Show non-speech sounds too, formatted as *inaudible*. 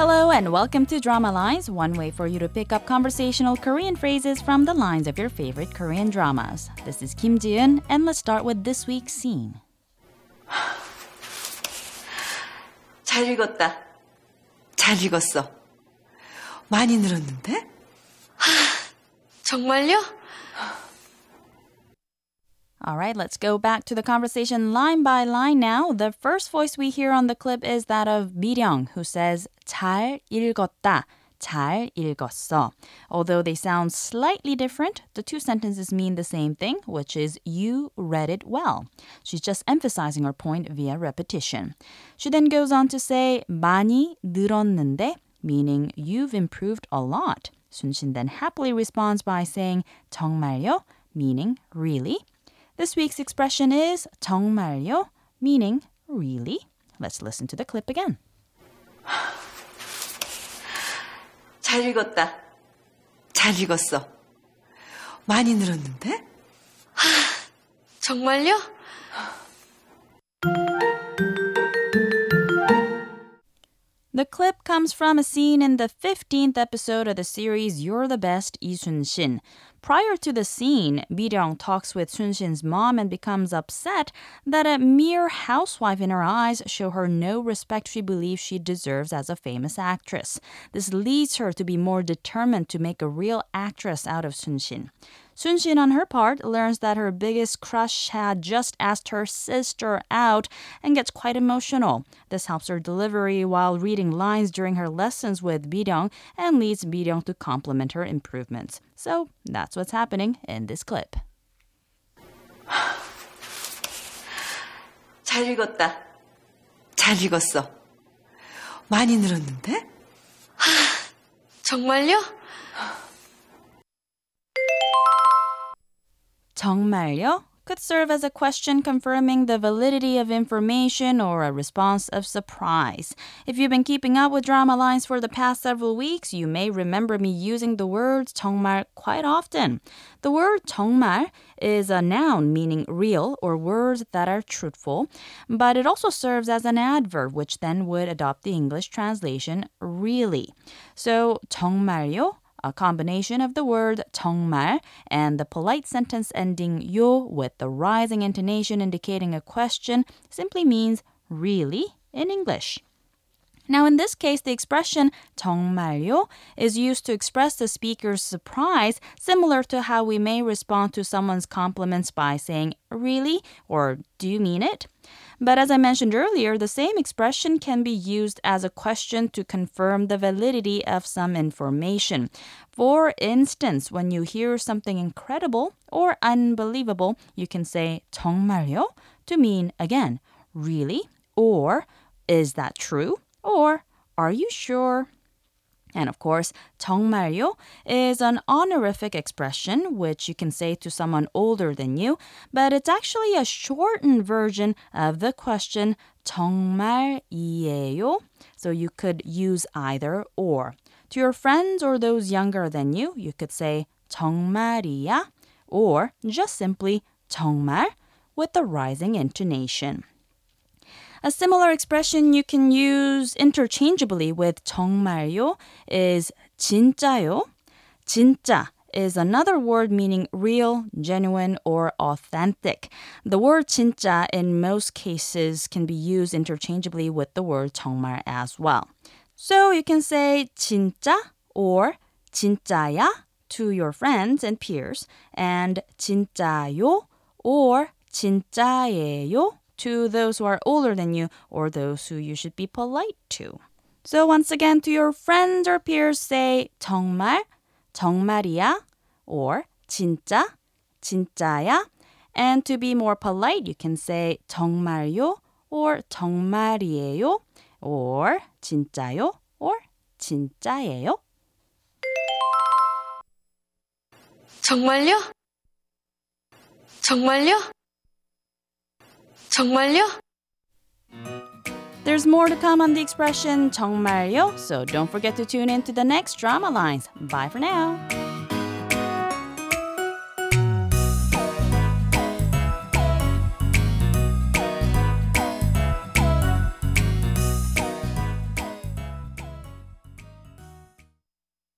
Hello and welcome to Drama Lines, one way for you to pick up conversational Korean phrases from the lines of your favorite Korean dramas. This is Kim Ji-eun, and let's start with this week's scene. 잘 읽었다. 잘 읽었어. 많이 늘었는데? 정말요? All right, let's go back to the conversation line by line now. The first voice we hear on the clip is that of Miryong, who says, 잘 읽었다. 잘 읽었어. Although they sound slightly different, the two sentences mean the same thing, which is you read it well. She's just emphasizing her point via repetition. She then goes on to say, 많이 늘었는데, meaning you've improved a lot. Sunshin then happily responds by saying, 정말요? meaning really. This week's expression is 정말요, meaning really. Let's listen to the clip again. *sighs* 잘 읽었다. 잘 읽었어. 많이 늘었는데? 정말요? The clip comes from a scene in the 15th episode of the series You're the Best, Lee Sun-shin. Prior to the scene, Miryong talks with Sun-shin's mom and becomes upset that a mere housewife in her eyes show her no respect she believes she deserves as a famous actress. This leads her to be more determined to make a real actress out of Sun-shin. Sun-shin, on her part, learns that her biggest crush had just asked her sister out and gets quite emotional. This helps her delivery while reading lines during her lessons with Miryong and leads Miryong to compliment her improvements. So that's what's happening in this clip. 잘 읽었다. 잘 읽었어. 많이 늘었는데? 정말요? 정말요? could serve as a question confirming the validity of information or a response of surprise. If you've been keeping up with drama lines for the past several weeks, you may remember me using the word 정말 quite often. The word 정말 is a noun meaning real or words that are truthful, but it also serves as an adverb which then would adopt the English translation really. So 정말요 a combination of the word 정말 and the polite sentence ending yo with the rising intonation indicating a question simply means really in English. Now, in this case, the expression 정말요 is used to express the speaker's surprise, similar to how we may respond to someone's compliments by saying, Really? or Do you mean it? But as I mentioned earlier, the same expression can be used as a question to confirm the validity of some information. For instance, when you hear something incredible or unbelievable, you can say 정말요 to mean again, really or is that true or are you sure? And of course, 정말요 is an honorific expression which you can say to someone older than you, but it's actually a shortened version of the question 정말이에요. So you could use either or. To your friends or those younger than you, you could say 정말이야 or just simply 정말 with the rising intonation. A similar expression you can use interchangeably with 정말요 is 진짜요. 진짜 is another word meaning real, genuine, or authentic. The word 진짜 in most cases can be used interchangeably with the word 정말 as well. So you can say 진짜 or 진짜야 to your friends and peers and 진짜요 or 진짜예요 to those who are older than you or those who you should be polite to. So once again, to your friends or peers, say 정말, 정말이야, or 진짜, 진짜야. And to be more polite, you can say 정말요, or 정말이에요, or 진짜요, or 진짜예요. 정말요? 정말요? 정말요? There's more to come on the expression 정말요, so don't forget to tune in to the next drama lines. Bye for now.